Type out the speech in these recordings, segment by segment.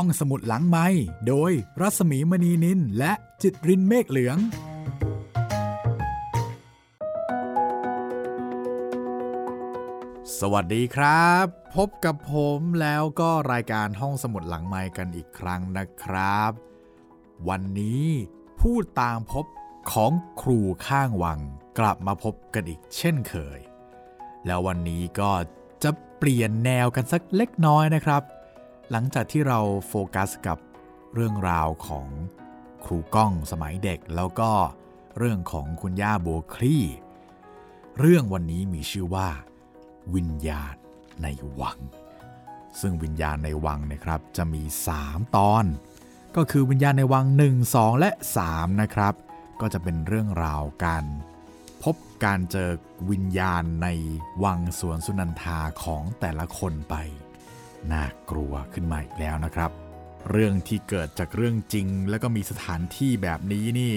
ห้องสมุดหลังไม้โดยรัสมีมณีนินและจิตรินเมฆเหลือง สวัสดีครับ พบกับผมแล้วก็รายการห้องสมุดหลังไม้กันอีกครั้งนะครับ วันนี้พูดตามพบของครูข้างวังกลับมาพบกันอีกเช่นเคย แล้ววันนี้ก็จะเปลี่ยนแนวกันสักเล็กน้อยนะครับ หลังจากที่เราโฟกัสกับเรื่องราวของครูก้องสมัยเด็ก แล้วก็เรื่องของคุณย่าโบคลี่ เรื่องวันนี้มีชื่อว่า วิญญาณในวัง ซึ่งวิญญาณในวังนะครับจะมี 3 ตอน ก็คือวิญญาณในวัง 1 2 และ 3 นะครับ ก็จะเป็นเรื่องราวการพบการเจอวิญญาณในวังสวนสุนันทาของแต่ละคนไป น่ากลัวขึ้นมาอีกแล้วนะครับ เรื่องที่เกิดจากเรื่องจริง แล้วก็มีสถานที่แบบนี้นี่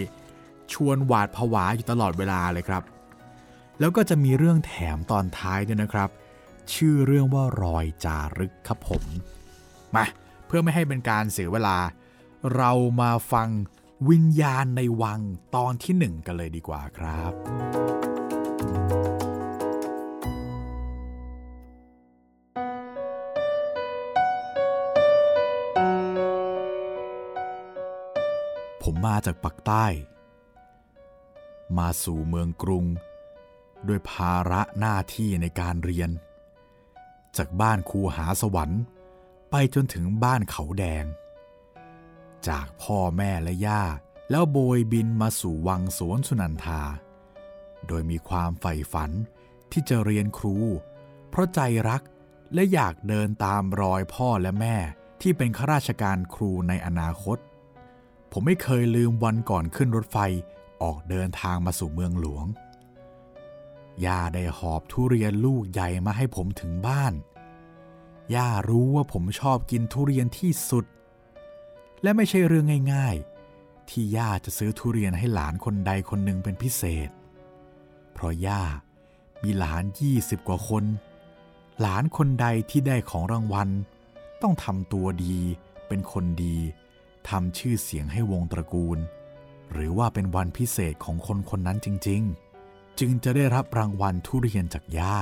ชวนหวาดผวาอยู่ตลอดเวลาเลยครับ แล้วก็จะมีเรื่องแถมตอนท้ายด้วยนะครับ ชื่อเรื่องว่ารอยจารึกครับผม มาเพื่อไม่ให้เป็นการเสียเวลา เรามาฟังวิญญาณในวังตอนที่หนึ่งกันเลยดีกว่าครับ มาจากปักใต้ มาสู่เมืองกรุง ด้วยภาระหน้าที่ในการเรียน จากบ้านครูหาสวรรค์ไปจนถึงบ้านเขาแดง จากพ่อแม่และย่าแล้วโบยบินมาสู่วังสวนสุนันทา โดยมีความใฝ่ฝันที่จะเรียนครู เพราะใจรักและอยากเดินตามรอยพ่อและแม่ที่เป็นข้าราชการครูในอนาคต ผมไม่เคยลืมวันก่อนขึ้นรถไฟออกเดินทางมาสู่เมืองหลวง ย่าได้หอบทุเรียนลูกใหญ่มาให้ผมถึงบ้าน ย่ารู้ว่าผมชอบกินทุเรียนที่สุด และไม่ใช่เรื่องง่าย ๆ ที่ย่าจะซื้อทุเรียนให้หลานคนใดคนหนึ่งเป็นพิเศษ เพราะย่ามีหลานยี่สิบกว่าคน หลานคนใดที่ได้ของรางวัล ต้องทำตัวดีเป็นคนดี ทำชื่อเสียงให้วงตระกูล หรือว่าเป็นวันพิเศษของคนคนนั้นจริง ๆ จึงจะได้รับรางวัลทุเรียนจากย่า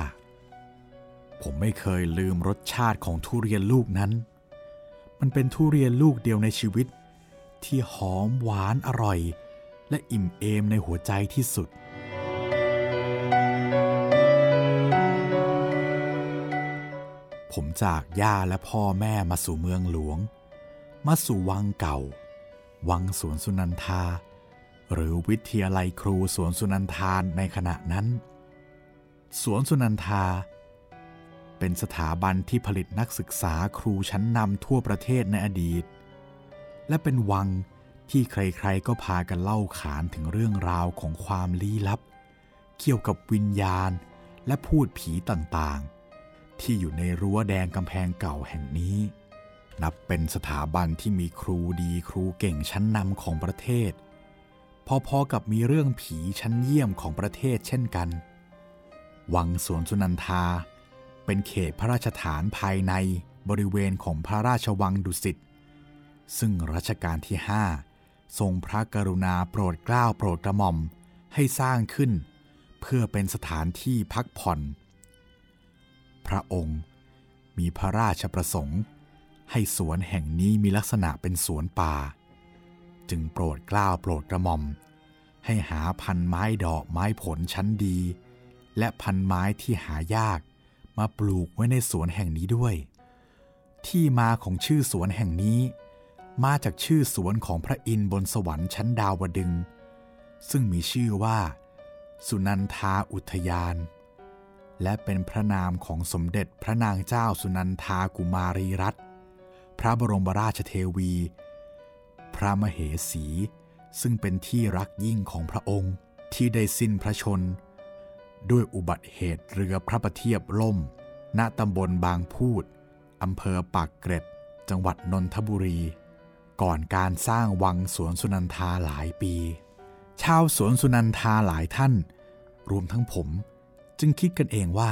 ผมไม่เคยลืมรสชาติของทุเรียนลูกนั้น มันเป็นทุเรียนลูกเดียวในชีวิต ที่หอมหวานอร่อย และอิ่มเอมในหัวใจที่สุด ผมจากย่าและพ่อแม่มาสู่เมืองหลวง มาสู่วังเก่า วังสวนสุนันทา หรือวิทยาลัยครูสวนสุนันทานในขณะนั้น สวนสุนันทา เป็นสถาบันที่ผลิตนักศึกษาครูชั้นนำทั่วประเทศในอดีต และเป็นวังที่ใครๆก็พากันเล่าขานถึงเรื่องราวของความลี้ลับ เกี่ยวกับวิญญาณและพูดผีต่างๆ ที่อยู่ในรั้วแดงกำแพงเก่าแห่งนี้ นับเป็นสถาบันที่มีครูดีครูเก่งชั้นนำของประเทศ พอๆกับมีเรื่องผีชั้นเยี่ยมของประเทศเช่นกัน วังสวนสุนันทา เป็นเขตพระราชฐานภายในบริเวณของพระราชวังดุสิต ซึ่งรัชกาลที่ 5 ทรงพระกรุณาโปรดเกล้าโปรดกระหม่อมให้สร้างขึ้น เพื่อเป็นสถานที่พักผ่อน พระองค์มีพระราชประสงค์ ให้สวนแห่งนี้มีลักษณะเป็นสวนป่า จึงโปรดกล้าวโปรดกระหม่อม ให้หาพันไม้ดอกไม้ผลชั้นดี และพันไม้ที่หายากมาปลูกไว้ในสวนแห่งนี้ด้วย ที่มาของชื่อสวนแห่งนี้ มาจากชื่อสวนของพระอินทร์บนสวรรค์ชั้นดาวดึง ซึ่งมีชื่อว่า สุนันทาอุทยาน และเป็นพระนามของสมเด็จพระนางเจ้าสุนันทากุมารีรัตน พระบรมราชเทวี พระมเหสี ซึ่งเป็นที่รักยิ่งของพระองค์ที่ได้สิ้นพระชน ด้วยอุบัติเหตุเรือพระประเทียบล่ม ณตำบลบางพูดอำเภอปากเกร็ด จังหวัดนนทบุรี ก่อนการสร้างวังสวนสุนันทาหลายปี ชาวสวนสุนันทาหลายท่าน รวมทั้งผม จึงคิดกันเองว่า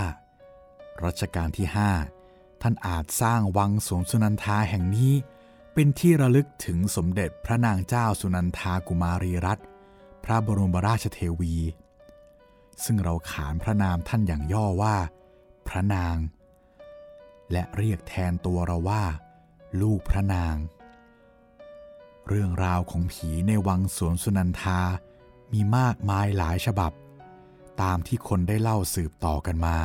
รัชกาลที่5 ท่านอาจสร้างวังสวนสุนันทาแห่งนี้ เป็นที่ระลึกถึงสมเด็จพระนางเจ้าสุนันทากุมารีรัตน์พระบรมราชเทวี ซึ่งเราขานพระนามท่านอย่างย่อว่า พระนาง และเรียกแทนตัวเราว่า ลูกพระนาง เรื่องราวของผีในวังสวนสุนันทามีมากมายหลายฉบับ ตามที่คนได้เล่าสืบต่อกันมา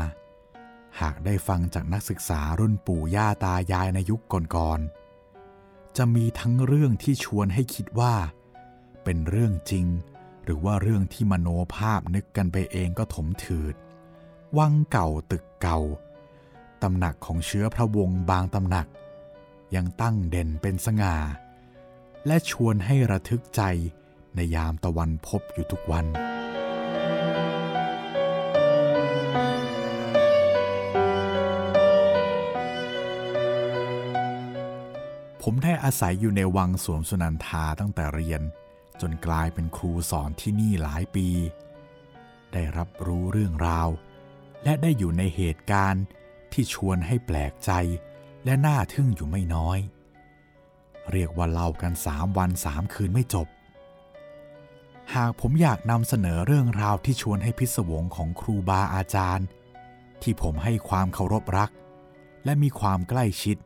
หากได้ฟังจากนักศึกษารุ่นปู่ย่าตายายในยุคก่อนๆ จะมีทั้งเรื่องที่ชวนให้คิดว่า เป็นเรื่องจริง หรือว่าเรื่องที่มโนภาพนึกกันไปเองก็ถมถืด วังเก่าตึกเก่า ตำหนักของเชื้อพระวงศ์บางตำหนัก ยังตั้งเด่นเป็นสง่า และชวนให้ระทึกใจในยามตะวันพบอยู่ทุกวัน ผมได้อาศัยอยู่ในวังสวนสุนันทาตั้งแต่เรียน จนกลายเป็นครูสอนที่นี่หลายปี ได้รับรู้เรื่องราว และได้อยู่ในเหตุการณ์ที่ชวนให้แปลกใจและน่าทึ่งอยู่ไม่น้อย เรียกว่าเล่ากันสามวันสามคืนไม่จบ หากผมอยากนำเสนอเรื่องราวที่ชวนให้พิศวงของครูบาอาจารย์ ที่ผมให้ความเคารพรัก และมีความใกล้ชิด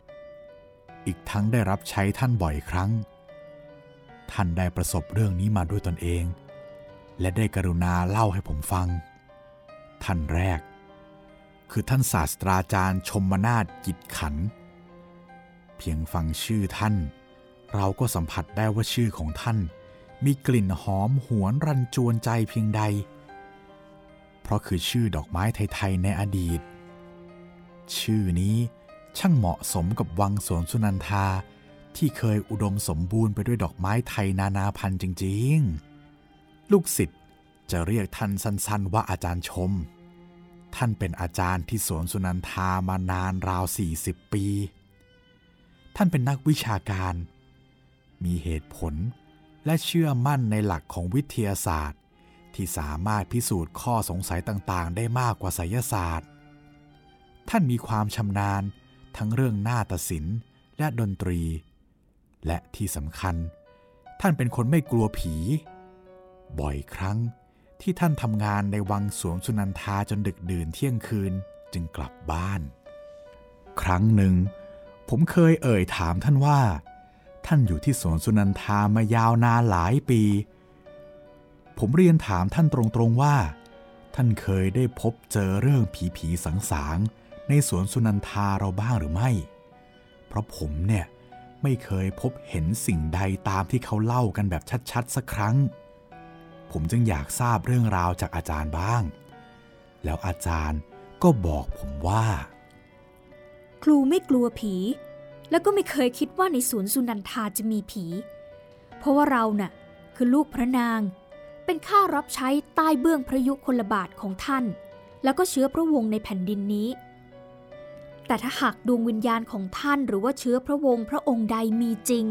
อีกทั้งได้รับใช้ท่านบ่อยครั้ง ท่านได้ประสบเรื่องนี้มาด้วยตนเอง และได้กรุณาเล่าให้ผมฟัง ท่านแรก คือท่านศาสตราจารย์ชมนาฏกิจขัน เพียงฟังชื่อท่าน เราก็สัมผัสได้ว่าชื่อของท่าน มีกลิ่นหอมหวนรันจวนใจเพียงใด เพราะคือชื่อดอกไม้ไทยๆในอดีต ชื่อนี้ ช่างเหมาะสมกับวังสวนสุนันทา ที่เคยอุดมสมบูรณ์ไปด้วยดอกไม้ไทยนานาพันธุ์จริง ๆ ลูกศิษย์จะเรียกท่านสั้นๆ ว่าอาจารย์ชม ท่านเป็นอาจารย์ที่สวนสุนันทามานานราว 40 ปี ท่านเป็นนักวิชาการ มีเหตุผลและเชื่อมั่นในหลักของวิทยาศาสตร์ ที่สามารถพิสูจน์ข้อสงสัยต่างๆ ได้มากกว่าไสยศาสตร์ ท่านมีความชำนาญ ทั้งเรื่องนาฏศิลป์และดนตรี และที่สำคัญ ท่านเป็นคนไม่กลัวผี บ่อยครั้งที่ท่านทำงานในวังสวนสุนันทาจนดึกดื่นเที่ยงคืนจึงกลับบ้าน ครั้งหนึ่ง ผมเคยเอ่ยถามท่านว่า ท่านอยู่ที่สวนสุนันทามายาวนานหลายปี ผมเรียนถามท่านตรงๆว่า ท่านเคยได้พบเจอเรื่องผีผีสังสาง ในสวนสุนันทาเราบ้างหรือไม่ เพราะผมเนี่ยไม่เคยพบเห็นสิ่งใดตามที่เขาเล่ากันแบบชัดๆสักครั้ง ผมจึงอยากทราบเรื่องราวจากอาจารย์บ้าง แล้วอาจารย์ก็บอกผมว่า ครูไม่กลัวผี แล้วก็ไม่เคยคิดว่าในสวนสุนันทาจะมีผี เพราะว่าเราน่ะคือลูกพระนาง เป็นข้ารับใช้ใต้เบื้องพระยุคลบาทของท่าน แล้วก็เชื้อพระวงศ์ในแผ่นดินนี้ แต่ถ้าหากดวงวิญญาณของท่านหรือว่าเชื้อพระวงศ์พระองค์ใดมีจริง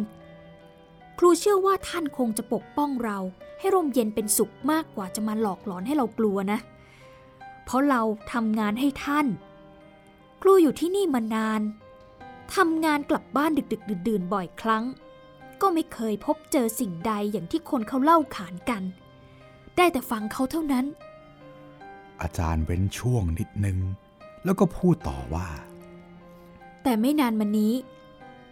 ครูเชื่อว่าท่านคงจะปกป้องเรา ให้ร่มเย็นเป็นสุขมากกว่าจะมาหลอกหลอนให้เรากลัวนะ เพราะเราทำงานให้ท่าน ครูอยู่ที่นี่มานานทำงานกลับบ้านดึกๆดื่นบ่อยครั้ง ก็ไม่เคยพบเจอสิ่งใดอย่างที่คนเขาเล่าขานกัน ได้แต่ฟังเขาเท่านั้น อาจารย์เว้นช่วงนิดนึง แล้วก็พูดต่อว่า แต่ไม่นานมานี้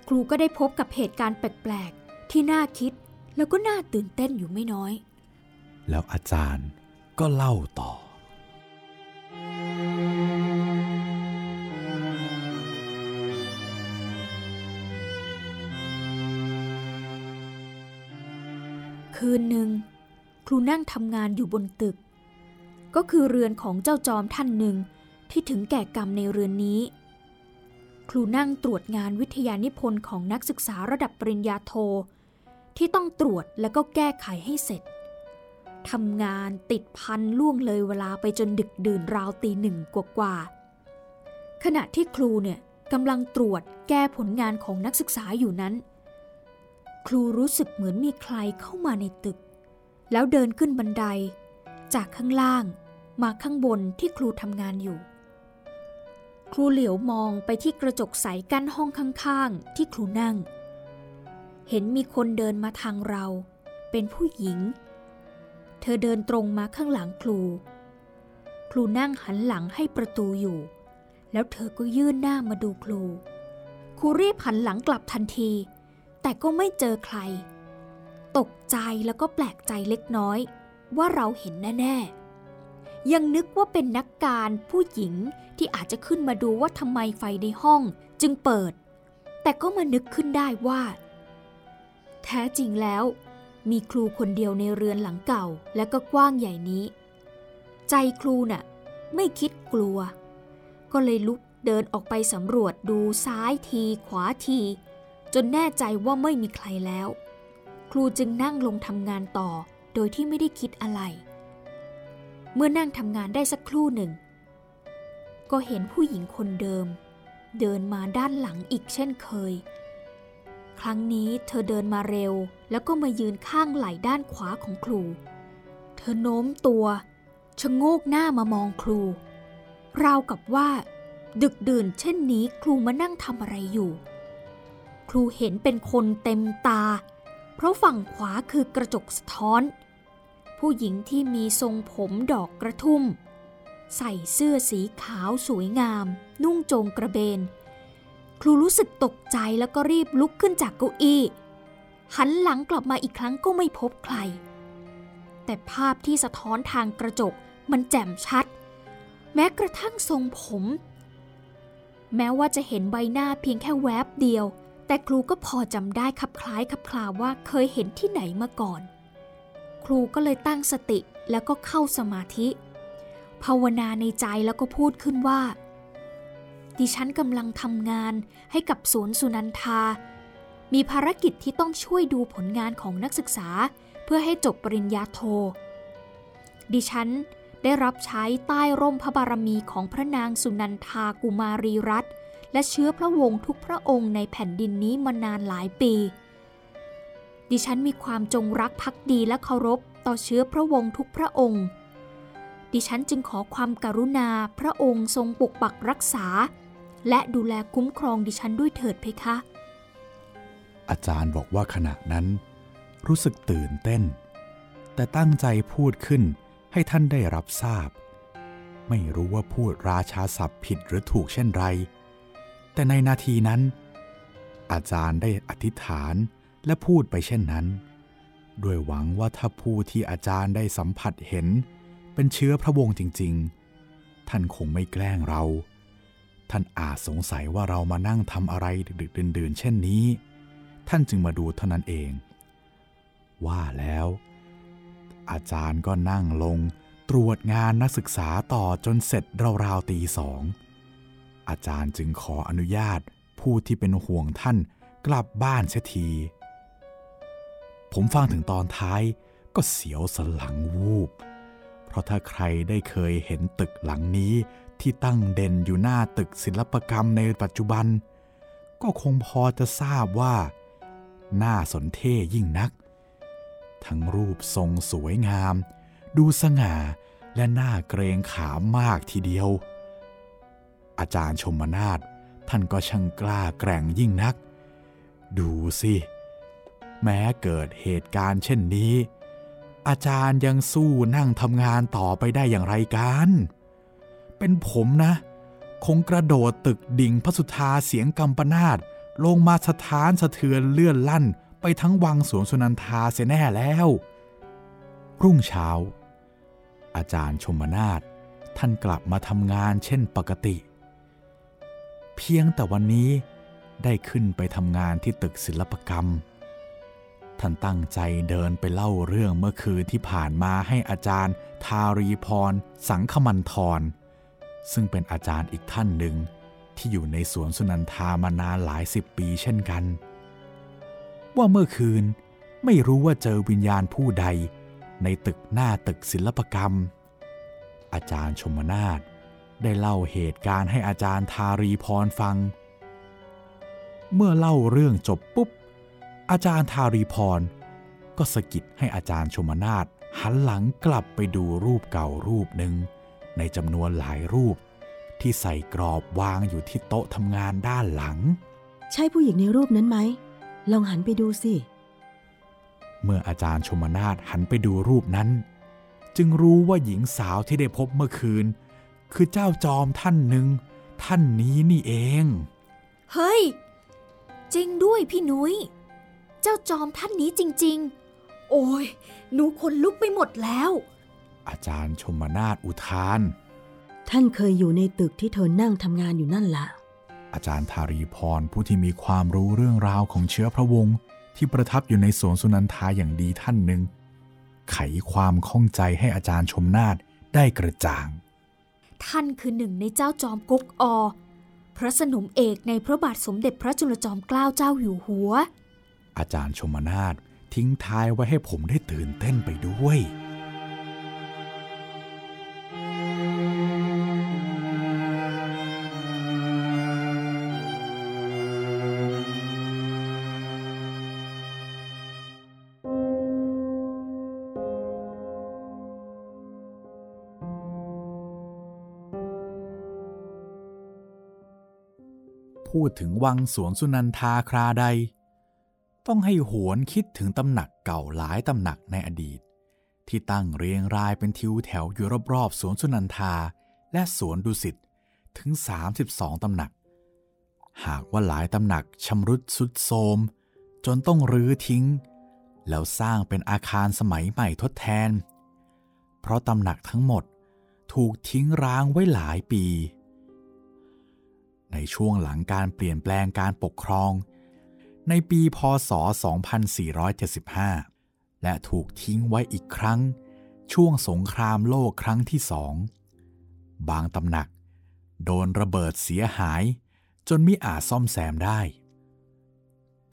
ครูก็ได้พบกับเหตุการณ์แปลกๆ ที่น่าคิดแล้วก็น่าตื่นเต้นอยู่ไม่น้อย แล้วอาจารย์ก็เล่าต่อ คืนหนึ่ง ครูนั่งทำงานอยู่บนตึก ก็คือเรือนของเจ้าจอมท่านหนึ่งที่ถึงแก่กรรมในเรือนนี้ ครูนั่งตรวจงานวิทยานิพนธ์ของนักศึกษาระดับปริญญาโท ที่ต้องตรวจแล้วก็แก้ไขให้เสร็จทำงานติดพันล่วงเลยเวลาไปจนดึกดื่นราวตีหนึ่งกว่าๆขณะที่ครูเนี่ยกำลังตรวจแก้ผลงานของนักศึกษาอยู่นั้น ครูรู้สึกเหมือนมีใครเข้ามาในตึก แล้วเดินขึ้นบันได จากข้างล่างมาข้างบนที่ครูทำงานอยู่ ครูเหลียวมองไปที่กระจกใสกั้นห้องข้างๆ ที่ครูนั่ง เห็นมีคนเดินมาทางเรา เป็นผู้หญิง เธอเดินตรงมาข้างหลังครู ครูนั่งหันหลังให้ประตูอยู่ แล้วเธอก็ยื่นหน้ามาดูครู ครูรีบหันหลังกลับทันที แต่ก็ไม่เจอใคร ตกใจแล้วก็แปลกใจเล็กน้อย ว่าเราเห็นแน่ๆ ยังนึกว่าเป็นนักการผู้หญิงที่อาจจะขึ้นมาดูว่าทำไมไฟในห้องจึงเปิด แต่ก็มานึกขึ้นได้ว่า แท้จริงแล้ว มีครูคนเดียวในเรือนหลังเก่าและก็กว้างใหญ่นี้ ใจครูน่ะไม่คิดกลัว ก็เลยลุกเดินออกไปสำรวจดูซ้ายทีขวาที จนแน่ใจว่าไม่มีใครแล้ว ครูจึงนั่งลงทำงานต่อโดยที่ไม่ได้คิดอะไร เมื่อนั่งทำงานได้สักครู่หนึ่ง ก็เห็นผู้หญิงคนเดิม เดินมาด้านหลังอีกเช่นเคย ครั้งนี้เธอเดินมาเร็วแล้วก็มายืนข้างไหล่ด้านขวาของครู เธอโน้มตัวชะโงกหน้ามามองครู ราวกับว่า ดึกดื่นเช่นนี้ครูมานั่งทำอะไรอยู่ ครูเห็นเป็นคนเต็มตา เพราะฝั่งขวาคือกระจกสะท้อน ผู้หญิงที่มีทรงผมดอกกระทุ่ม ใส่เสื้อสีขาวสวยงาม นุ่งโจงกระเบน ครูรู้สึกตกใจแล้วก็รีบลุกขึ้นจากเก้าอี้หันหลังกลับมาอีกครั้งก็ไม่พบใคร แต่ภาพที่สะท้อนทางกระจกมันแจ่มชัด แม้กระทั่งทรงผม แม้ว่าจะเห็นใบหน้าเพียงแค่แวบเดียว แต่ครูก็พอจำได้คับคล้ายคับคลาว่าเคยเห็นที่ไหนมาก่อน ครูก็เลยตั้งสติแล้วก็เข้าสมาธิ ภาวนาในใจแล้วก็พูดขึ้นว่า ดิฉันกำลังทำงานให้กับสวนสุนันทา มีภารกิจที่ต้องช่วยดูผลงานของนักศึกษาเพื่อให้จบปริญญาโท ดิฉันได้รับใช้ใต้ร่มพระบารมีของพระนางสุนันทากุมารีรัตน์และเชื้อพระวงศ์ทุกพระองค์ในแผ่นดินนี้มานานหลายปี ดิฉันมีความจงรักภักดีและเคารพต่อเชื้อพระวงศ์ทุกพระองค์ ดิฉันจึงขอความการุณาพระองค์ทรงปกปักรักษา และดูแลคุ้มครองดิฉันด้วยเถิดเพคะ อาจารย์บอกว่าขณะนั้น รู้สึกตื่นเต้น แต่ตั้งใจพูดขึ้นให้ท่านได้รับทราบ ไม่รู้ว่าพูดราชาศัพท์ผิดหรือถูกเช่นไร แต่ในนาทีนั้น อาจารย์ได้อธิษฐาน และพูดไปเช่นนั้น ด้วยหวังว่าถ้าผู้ที่อาจารย์ได้สัมผัสเห็น เป็นเชื้อพระวงศ์จริง ๆ ท่านคงไม่แกล้งเรา ท่านอาจสงสัยว่าเรามานั่งทำอะไรดึกๆดื่นๆ เช่นนี้ ท่านจึงมาดูเท่านั้นเอง ว่าแล้ว อาจารย์ก็นั่งลงตรวจงานนักศึกษาต่อจนเสร็จราวๆตีสอง อาจารย์จึงขออนุญาตผู้ที่เป็นห่วงท่านกลับบ้านเสียที ผมฟังถึงตอนท้ายก็เสียวสนหลังวูบ เพราะถ้าใครได้เคยเห็นตึกหลังนี้ที่ตั้งเด่นอยู่หน้าตึกศิลปกรรมในปัจจุบัน ก็คงพอจะทราบว่าหน่าสนเท่ยิ่งนัก ทั้งรูปทรงสวยงาม ดูสง่าและหน่าเกรงขามมากทีเดียว อาจารย์ชมนาฏท่านก็ช่างกล้าแกร่งยิ่งนัก ดูสิ แม้เกิดเหตุการณ์เช่นนี้ อาจารย์ยังสู้นั่งทำงานต่อไปได้อย่างไรกัน เป็นผมนะ คงกระโดดตึกดิ่งพระสุธาเสียงกำปนาตลงมาสถานสะเทือนเลื่อนลั่นไปทั้งวังสวนสุนันทาเสียแน่แล้ว รุ่งเช้า อาจารย์ชมนาฏท่านกลับมาทำงานเช่นปกติ เพียงแต่วันนี้ได้ขึ้นไปทำงานที่ตึกศิลปกรรม ท่านตั้งใจเดินไปเล่าเรื่องเมื่อคืนที่ผ่านมาให้อาจารย์ ทารีพร สังคมันทร ซึ่งเป็นอาจารย์อีกท่านหนึ่ง ที่อยู่ในสวนสุนันทามานานหลายสิบปีเช่นกัน ว่าเมื่อคืนไม่รู้ว่าเจอวิญญาณผู้ใด ในตึกหน้าตึกศิลปกรรม อาจารย์ชมนาฏได้เล่าเหตุการณ์ให้อาจารย์ทารีพรฟัง เมื่อเล่าเรื่องจบปุ๊บ อาจารย์ทารีพร ก็สะกิดให้อาจารย์ชมนาฏหันหลังกลับไปดูรูปเก่ารูปหนึ่ง ในจำนวนหลายรูป ที่ใส่กรอบวางอยู่ที่โต๊ะทำงานด้านหลัง ใช่ผู้หญิงในรูปนั้นไหม ลองหันไปดูสิ เมื่ออาจารย์ชมนาทหันไปดูรูปนั้น จึงรู้ว่าหญิงสาวที่ได้พบเมื่อคืน คือเจ้าจอมท่านหนึ่ง ท่านนี้นี่เอง เฮ้ย จริงด้วยพี่นุย้ย เจ้าจอมท่านนี้จริง ๆ โอ้ย หนูขนลุกไปหมดแล้ว อาจารย์ชมนาทอุทาน ท่านเคยอยู่ในตึกที่เธอนั่งทำงานอยู่นั่นล่ะ อาจารย์ธารีพรผู้ที่มีความรู้เรื่องราวของเชื้อพระวงศ์ที่ประทับอยู่ในสวนสุนันทาอย่างดีท่านหนึ่ง ไขความข้องใจให้อาจารย์ชมนาทได้กระจ่าง ท่านคือหนึ่งในเจ้าจอมก๊กอ พระสนมเอกในพระบาทสมเด็จพระจุลจอมเกล้าเจ้าอยู่หัว อาจารย์ชมนาททิ้งท้ายไว้ให้ผมได้ตื่นเต้นไปด้วยพูดถึงวังสวนสุนันทาคราใด ต้องให้หวนคิดถึงตำหนักเก่าหลายตำหนักในอดีต ที่ตั้งเรียงรายเป็นทิวแถวอยู่รอบๆสวนสุนันทาและสวนดุสิตถึง 32 ตำหนัก หากว่าหลายตำหนักชำรุดสุดโทรมจนต้องรื้อทิ้ง แล้วสร้างเป็นอาคารสมัยใหม่ทดแทน เพราะตำหนักทั้งหมดถูกทิ้งร้างไว้หลายปี ในช่วงหลังการเปลี่ยนแปลงการปกครอง ในปีพศ 2475 และถูกทิ้งไว้อีกครั้ง ช่วงสงครามโลกครั้งที่สอง บางตำหนัก โดนระเบิดเสียหาย จนมิอาจซ่อมแซมได้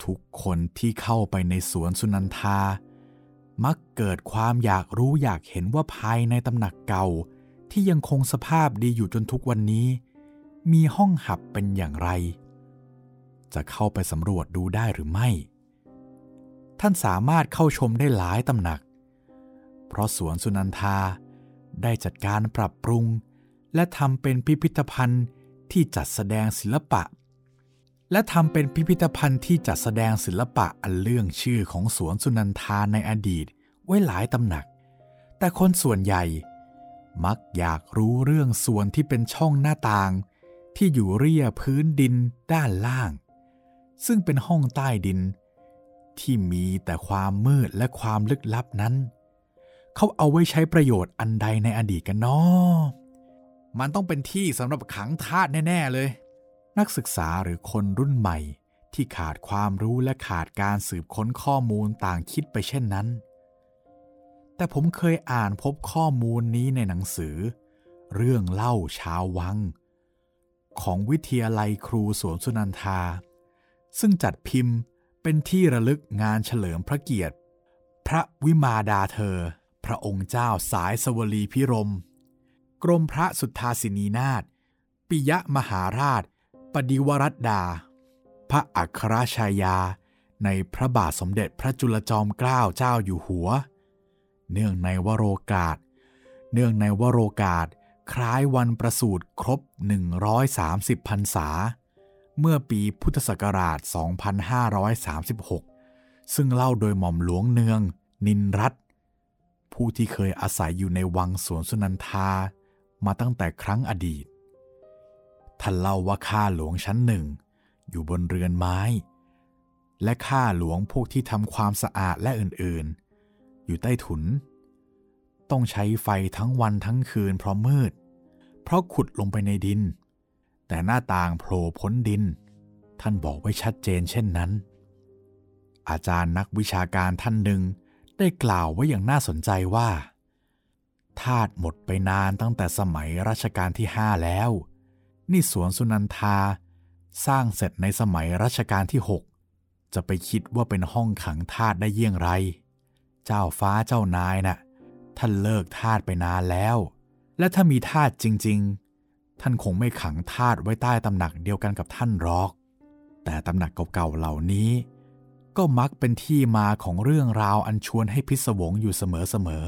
ทุกคนที่เข้าไปในสวนสุนันทา มักเกิดความอยากรู้อยากเห็นว่าภายในตำหนักเก่าที่ยังคงสภาพดีอยู่จนทุกวันนี้ มีห้องหับเป็นอย่างไร จะเข้าไปสำรวจดูได้หรือไม่ ท่านสามารถเข้าชมได้หลายตำหนัก เพราะสวนสุนันทาได้จัดการปรับปรุง และทำเป็นพิพิธภัณฑ์ที่จัดแสดงศิลปะ และทำเป็นพิพิธภัณฑ์ที่จัดแสดงศิลปะอันเรื่องชื่อของสวนสุนันทาในอดีตไว้หลายตำหนัก แต่คนส่วนใหญ่มักอยากรู้เรื่องส่วนที่เป็นช่องหน้าต่าง ที่อยู่เรียพื้นดินด้านล่าง ซึ่งเป็นห้องใต้ดิน ที่มีแต่ความมืดและความลึกลับนั้น เขาเอาไว้ใช้ประโยชน์อันใดในอดีตกันนาะมันต้องเป็นที่สำหรับขังทาสแน่ ๆ เลย นักศึกษาหรือคนรุ่นใหม่ที่ขาดความรู้และขาดการสืบค้นข้อมูลต่างคิดไปเช่นนั้น แต่ผมเคยอ่านพบข้อมูลนี้ในหนังสือ เรื่องเล่าชาววัง ของวิทยาลัยครูสวนสุนันทา ซึ่งจัดพิมพ์เป็นที่ระลึกงานเฉลิมพระเกียรติ พระวิมาดาเธอ พระองค์เจ้าสายสวลีพิรม กรมพระสุทธาสินีนาถปิยมหาราช ปดิวรัตดา พระอัครชายา ในพระบาทสมเด็จพระจุลจอมเกล้าเจ้าอยู่หัว เนื่องในวโรกาส เนื่องในวโรกาส คล้ายวันประสูติครบ 130พรรษา เมื่อปีพุทธศักราช 2536 ซึ่งเล่าโดยหม่อมหลวงเนือง นินรัตผู้ที่เคยอาศัยอยู่ในวังสวนสุนันทามาตั้งแต่ครั้งอดีต ท่านเล่าว่าข้าหลวงชั้นหนึ่ง อยู่บนเรือนไม้ และข้าหลวงพวกที่ทำความสะอาดและอื่นๆ อยู่ใต้ถุน ต้องใช้ไฟทั้งวันทั้งคืนเพราะมืด เพราะขุดลงไปในดิน แต่หน้าต่างโผล่พ้นดิน ท่านบอกไว้ชัดเจนเช่นนั้น อาจารย์นักวิชาการท่านหนึ่งได้กล่าวไว้อย่างน่าสนใจว่าทาสหมดไปนานตั้งแต่สมัยรัชกาลที่ห้าแล้ว นี่สวนสุนันทา สร้างเสร็จในสมัยรัชกาลที่หกจะไปคิดว่าเป็นห้องขังทาสได้เยี่ยงไร เจ้าฟ้าเจ้านายน่ะท่านเลิกทาสไปนานแล้ว และถ้ามีทาสจริง ๆ ท่านคงไม่ขังทาสไว้ใต้ตำหนักเดียวกันกับท่านหรอก แต่ตำหนักเก่าๆเหล่านี้ ก็มักเป็นที่มาของเรื่องราวอันชวนให้พิศวงอยู่เสมอ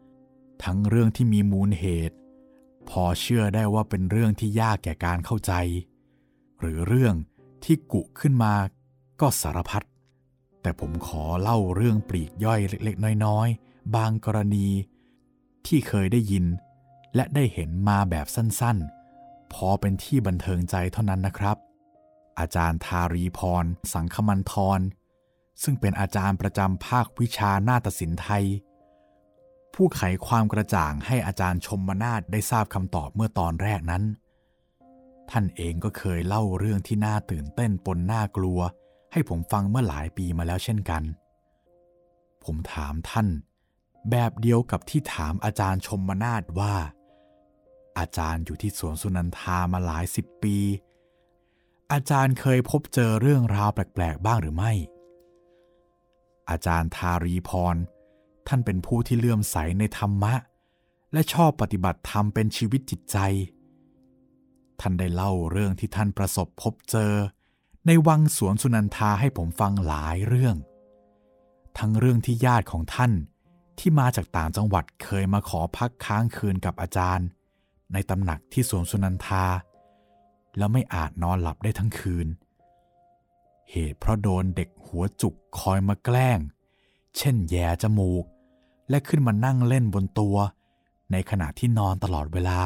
ๆ ทั้งเรื่องที่มีมูลเหตุ พอเชื่อได้ว่าเป็นเรื่องที่ยากแก่การเข้าใจ หรือเรื่องที่กุขึ้นมาก็สารพัด แต่ผมขอเล่าเรื่องปลีกย่อยเล็กๆ น้อยๆ บางกรณีที่เคยได้ยินและได้เห็นมาแบบสั้นๆ พอเป็นที่บันเทิงใจเท่านั้นนะครับ อาจารย์ทารีพร สังคมันทร ซึ่งเป็นอาจารย์ประจำภาควิชานาฏศิลป์ไทย ผู้ไขความกระจ่างให้อาจารย์ชมมนาฏได้ทราบคำตอบเมื่อตอนแรกนั้น ท่านเองก็เคยเล่าเรื่องที่น่าตื่นเต้นปนน่ากลัว ให้ผมฟังเมื่อหลายปีมาแล้วเช่นกัน ผมถามท่าน แบบเดียวกับที่ถามอาจารย์ชมมนาฏว่า อาจารย์อยู่ที่สวนสุนันทามาหลายสิบปี อาจารย์เคยพบเจอเรื่องราวแปลก ๆ บ้างหรือไม่ อาจารย์ทารีพร ท่านเป็นผู้ที่เลื่อมใสในธรรมะ และชอบปฏิบัติธรรมเป็นชีวิตจิตใจ ท่านได้เล่าเรื่องที่ท่านประสบพบเจอ ในวังสวนสุนันทาให้ผมฟังหลายเรื่อง ทั้งเรื่องที่ญาติของท่านที่มาจากต่างจังหวัดเคยมาขอพักค้างคืนกับอาจารย์ ในตำหนักที่สวนสุนันทา แล้วไม่อาจนอนหลับได้ทั้งคืน เหตุเพราะโดนเด็กหัวจุกคอยมาแกล้ง เช่นแย่จมูก และขึ้นมานั่งเล่นบนตัว ในขณะที่นอนตลอดเวลา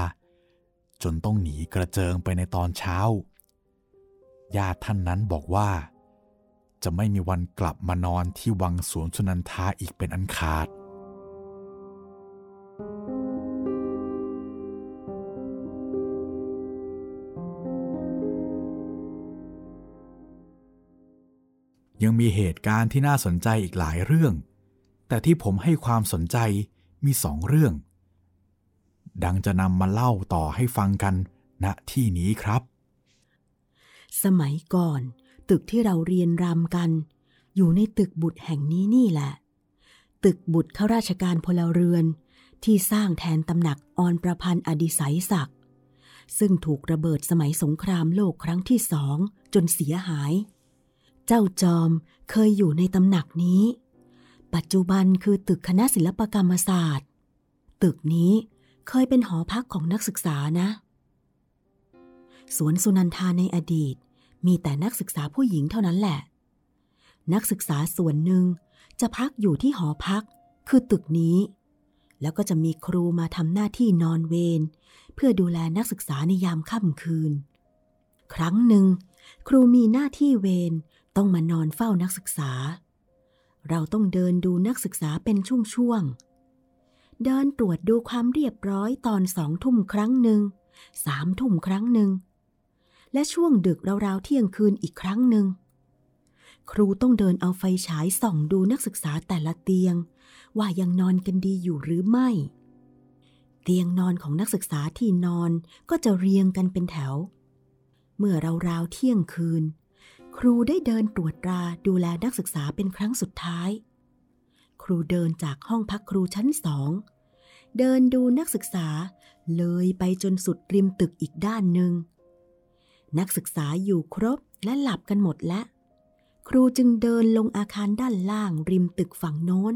จนต้องหนีกระเจิงไปในตอนเช้า ญาติท่านนั้นบอกว่า จะไม่มีวันกลับมานอนที่วังสวนสุนันทาอีกเป็นอันขาด ยังมีเหตุการณ์ที่น่าสนใจอีกหลายเรื่อง แต่ที่ผมให้ความสนใจมีสองเรื่อง ดังจะนำมาเล่าต่อให้ฟังกันณที่นี้ครับ สมัยก่อน ตึกที่เราเรียนรำกัน อยู่ในตึกบุตรแห่งนี้นี่แหละ ตึกบุตรข้าราชการพลเรือน ที่สร้างแทนตำหนักออนประพันธ์อดิศัยศักดิ์ซึ่งถูกระเบิดสมัยสงครามโลกครั้งที่สองจนเสียหาย เจ้าจอมเคยอยู่ในตำหนักนี้ ปัจจุบันคือตึกคณะศิลปกรรมศาสตร์ ตึกนี้เคยเป็นหอพักของนักศึกษานะ สวนสุนันทาในอดีต มีแต่นักศึกษาผู้หญิงเท่านั้นแหละ นักศึกษาส่วนหนึ่งจะพักอยู่ที่หอพักคือตึกนี้ แล้วก็จะมีครูมาทำหน้าที่นอนเวรเพื่อดูแลนักศึกษาในยามค่ำคืน ครั้งหนึ่ง ครูมีหน้าที่เวร ต้องมานอนเฝ้านักศึกษา เราต้องเดินดูนักศึกษาเป็นช่วงๆ เดินตรวจดูความเรียบร้อยตอนสองทุ่มครั้งหนึ่ง สามทุ่มครั้งหนึ่ง และช่วงดึกราวๆเที่ยงคืนอีกครั้งหนึ่ง ครูต้องเดินเอาไฟฉายส่องดูนักศึกษาแต่ละเตียง ว่ายังนอนกันดีอยู่หรือไม่ เตียงนอนของนักศึกษาที่นอนก็จะเรียงกันเป็นแถว เมื่อราวๆเที่ยงคืน ครูได้เดินตรวจตราดูแลนักศึกษาเป็นครั้งสุดท้าย ครูเดินจากห้องพักครูชั้นสอง เดินดูนักศึกษาเลยไปจนสุดริมตึกอีกด้านหนึ่ง นักศึกษาอยู่ครบและหลับกันหมดแล้วครูจึงเดินลงอาคารด้านล่างริมตึกฝั่งโน้น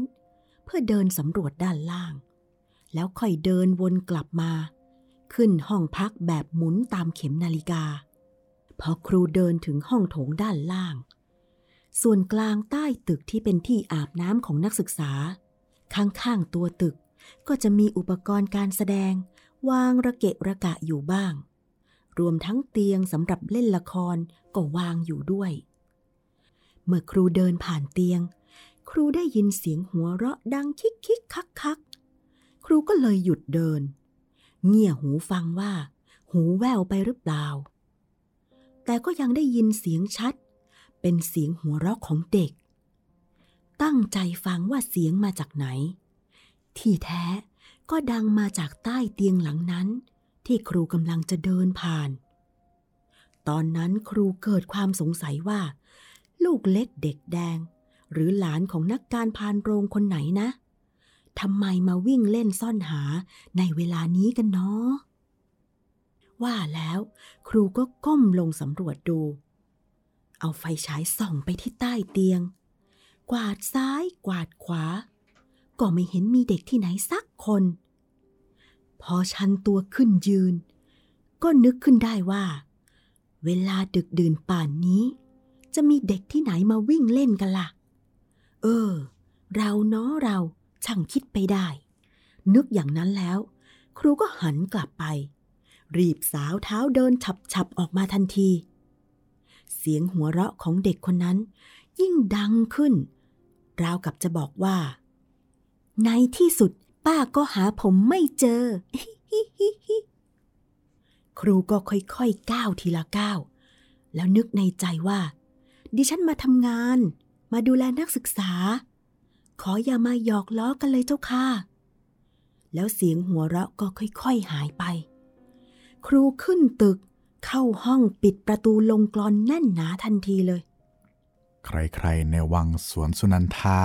เพื่อเดินสำรวจด้านล่าง แล้วค่อยเดินวนกลับมา ขึ้นห้องพักแบบหมุนตามเข็มนาฬิกา พอครูเดินถึงห้องโถงด้านล่าง ส่วนกลางใต้ตึกที่เป็นที่อาบน้ำของนักศึกษา ข้างๆตัวตึกก็จะมีอุปกรณ์การแสดง วางระเกะระกะอยู่บ้าง รวมทั้งเตียงสำหรับเล่นละครก็วางอยู่ด้วย เมื่อครูเดินผ่านเตียง ครูได้ยินเสียงหัวเราะดังคิกคิกคักคักครูก็เลยหยุดเดิน เงี่ยหูฟังว่า หูแว่วไปหรือเปล่า แต่ก็ยังได้ยินเสียงชัด เป็นเสียงหัวเราะของเด็ก ตั้งใจฟังว่าเสียงมาจากไหน ที่แท้ก็ดังมาจากใต้เตียงหลังนั้น ที่ครูกำลังจะเดินผ่าน ตอนนั้นครูเกิดความสงสัยว่า ลูกเล็กเด็กแดง หรือหลานของนักการพานโรงคนไหนนะทำไมมาวิ่งเล่นซ่อนหาในเวลานี้กันเนาะ ว่าแล้ว ครูก็ก้มลงสำรวจดู เอาไฟฉายส่องไปที่ใต้เตียง กวาดซ้ายกวาดขวา ก็ไม่เห็นมีเด็กที่ไหนสักคน พอชันตัวขึ้นยืน ก็นึกขึ้นได้ว่า เวลาดึกดื่นป่านนี้ จะมีเด็กที่ไหนมาวิ่งเล่นกันละ่ะ เออ เราเนาะเราช่างคิดไปได้ นึกอย่างนั้นแล้ว ครูก็หันกลับไป รีบสาวเท้าเดินฉับๆออกมาทันที เสียงหัวเราะของเด็กคนนั้น ยิ่งดังขึ้น ราวกับจะบอกว่า ในที่สุดป้าก็หาผมไม่เจอ ครูก็ค่อยๆก้าวทีละก้าวแล้วนึกในใจว่า ดิฉันมาทำงาน มาดูแลนักศึกษา ขออย่ามาหยอกล้อกันเลยเจ้าค่ะ แล้วเสียงหัวเราะก็ค่อยๆหายไป ครูขึ้นตึกเข้าห้องปิดประตูลงกรอนแน่นหนาทันทีเลย ใครๆในวังสวนสุนันทา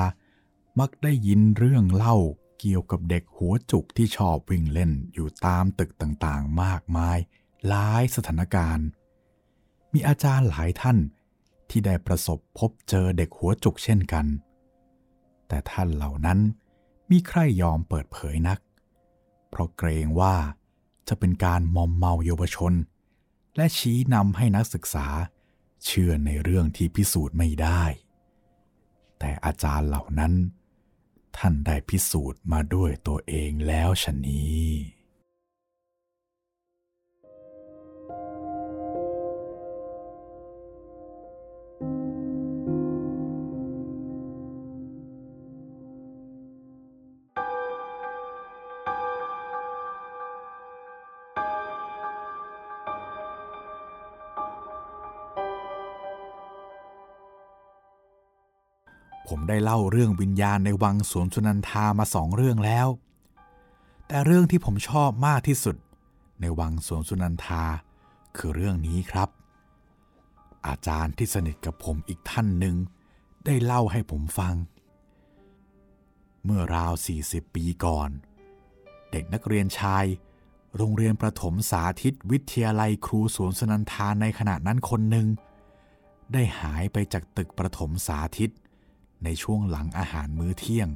มักได้ยินเรื่องเล่าเกี่ยวกับเด็กหัวจุกที่ชอบวิ่งเล่นอยู่ตามตึกต่างๆ มากมาย หลายสถานการณ์ มีอาจารย์หลายท่านที่ได้ประสบพบเจอเด็กหัวจุกเช่นกัน แต่ท่านเหล่านั้นมีใครยอมเปิดเผยนัก เพราะเกรงว่า จะเป็นการมอมเมาเยาวชน และชี้นำให้นักศึกษา เชื่อในเรื่องที่พิสูจน์ไม่ได้ แต่อาจารย์เหล่านั้น ท่านได้พิสูจน์มาด้วยตัวเองแล้วชะนี้ ได้เล่าเรื่องวิญญาณในวังสวนสุนันทามาสองเรื่องแล้ว แต่เรื่องที่ผมชอบมากที่สุด ในวังสวนสุนันทา คือเรื่องนี้ครับ อาจารย์ที่สนิทกับผมอีกท่านหนึ่ง ได้เล่าให้ผมฟัง เมื่อราว 40 ปีก่อน เด็กนักเรียนชาย โรงเรียนประถมสาธิตวิทยาลัยครูสวนสุนันทาในขณะนั้นคนหนึ่งได้หายไปจากตึกประถมสาธิต ในช่วงหลังอาหารมื้อเที่ยง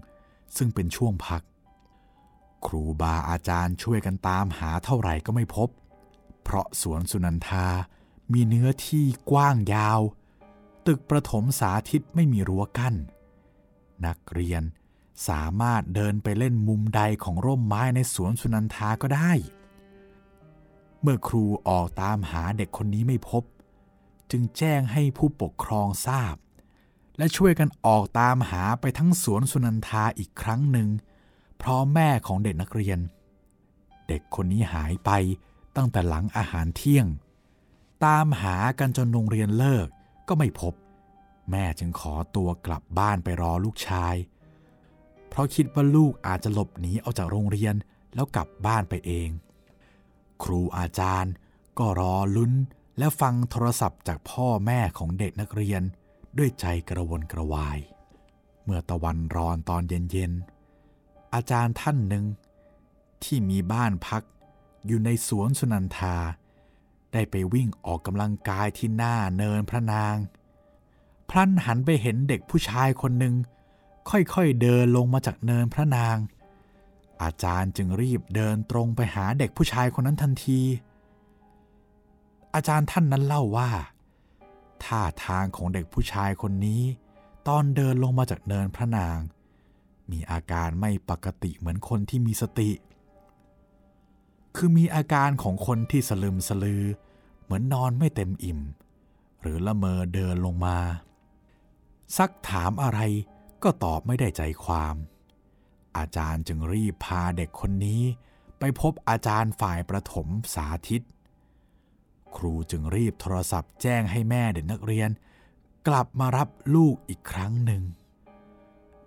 ซึ่งเป็นช่วงพัก ครูบาอาจารย์ช่วยกันตามหาเท่าไหร่ก็ไม่พบ เพราะสวนสุนันทามีเนื้อที่กว้างยาว ตึกประถมสาธิตไม่มีรั้วกั้น นักเรียนสามารถเดินไปเล่นมุมใดของร่มไม้ในสวนสุนันทาก็ได้ เมื่อครูออกตามหาเด็กคนนี้ไม่พบ จึงแจ้งให้ผู้ปกครองทราบ และช่วยกันออกตามหาไปทั้งสวนสุนันทาอีกครั้งหนึ่ง พร้อมแม่ของเด็กนักเรียน เด็กคนนี้หายไปตั้งแต่หลังอาหารเที่ยง ตามหากันจนโรงเรียนเลิกก็ไม่พบ แม่จึงขอตัวกลับบ้านไปรอลูกชาย เพราะคิดว่าลูกอาจจะหลบหนีออกจากโรงเรียนแล้วกลับบ้านไปเอง ครูอาจารย์ก็รอลุ้นและฟังโทรศัพท์จากพ่อแม่ของเด็กนักเรียน ด้วยใจกระวนกระวาย เมื่อตะวันร้อนตอนเย็นๆ อาจารย์ท่านหนึ่ง ที่มีบ้านพักอยู่ในสวนสุนันทา ได้ไปวิ่งออกกำลังกายที่หน้าเนินพระนาง พลันหันไปเห็นเด็กผู้ชายคนหนึ่ง ค่อยๆเดินลงมาจากเนินพระนาง อาจารย์จึงรีบเดินตรงไปหาเด็กผู้ชายคนนั้นทันที อาจารย์ท่านนั้นเล่าว่า ท่าทางของเด็กผู้ชายคนนี้ ตอนเดินลงมาจากเนินพระนาง มีอาการไม่ปกติเหมือนคนที่มีสติ คือมีอาการของคนที่สลึมสลือ เหมือนนอนไม่เต็มอิ่ม หรือละเมอเดินลงมา ซักถามอะไรก็ตอบไม่ได้ใจความ อาจารย์จึงรีบพาเด็กคนนี้ไปพบอาจารย์ฝ่ายประถมสาธิต ครูจึงรีบโทรศัพท์แจ้งให้แม่เด็กนักเรียน กลับมารับลูกอีกครั้งหนึ่ง